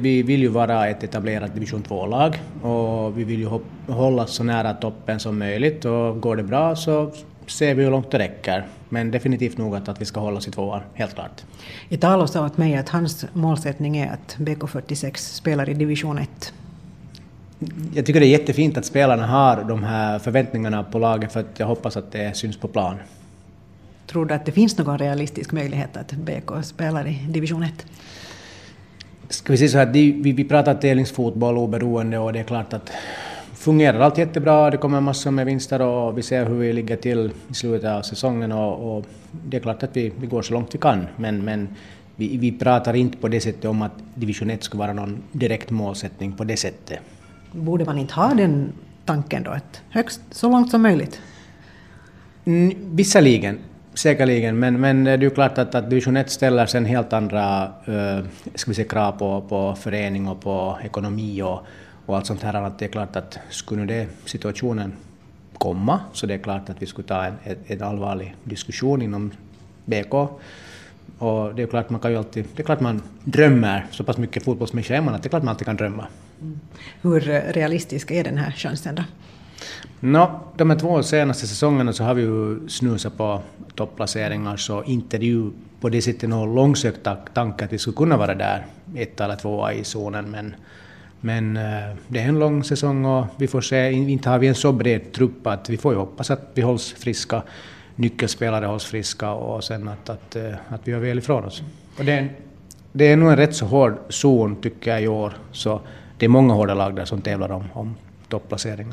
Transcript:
Vi vill ju vara ett etablerat division 2-lag och vi vill ju hålla så nära toppen som möjligt och går det bra så ser vi hur långt det räcker. Men definitivt nog att, att vi ska hålla oss i tvåan, helt klart. Italo sa åt mig att hans målsättning är att BK46 spelar i division 1. Jag tycker det är jättefint att spelarna har de här förväntningarna på laget för att jag hoppas att det syns på plan. Tror du att det finns någon realistisk möjlighet att BK spelar i division 1? Ska vi säga så här, vi, vi pratar tävlingsfotboll oberoende och det är klart att fungerar allt jättebra, det kommer massor med vinster och vi ser hur vi ligger till i slutet av säsongen och, och det är klart att vi, vi går så långt vi kan men, men vi, vi pratar inte på det sättet om att division 1 skulle vara någon direkt målsättning på det sättet. Borde man inte ha den tanken då, att högst så långt som möjligt? Mm, visserligen, säkerligen, men, men det är ju klart att, att division 1 ställer sen helt andra äh, ska vi säga, krav på, på förening och på ekonomi och, och allt sånt här. Att det är klart att skulle det situationen komma så det är klart att vi skulle ta en, en, en allvarlig diskussion inom BK. Och det är klart man kan ju alltid, det är klart man drömmer, så pass mycket fotbollsmänniska är man att det är klart man alltid kan drömma. Mm. Hur realistisk är den här chansen då? No, de här två senaste säsongerna så har vi ju snusat på topplaceringar så inte det ju på det sättet någon långsökt tanke att vi skulle kunna vara där, ett eller tvåa i zonen men men eh, det är en lång säsong och vi får se, inte har vi en så bred trupp att vi får ju hoppas att vi hålls friska, nyckelspelare hålls friska och sen att, att, eh, att vi gör väl ifrån oss. Och det, är, det är nog en rätt så hård zon tycker jag i år, så det är många hårda lag där som tävlar om, om topplaceringar.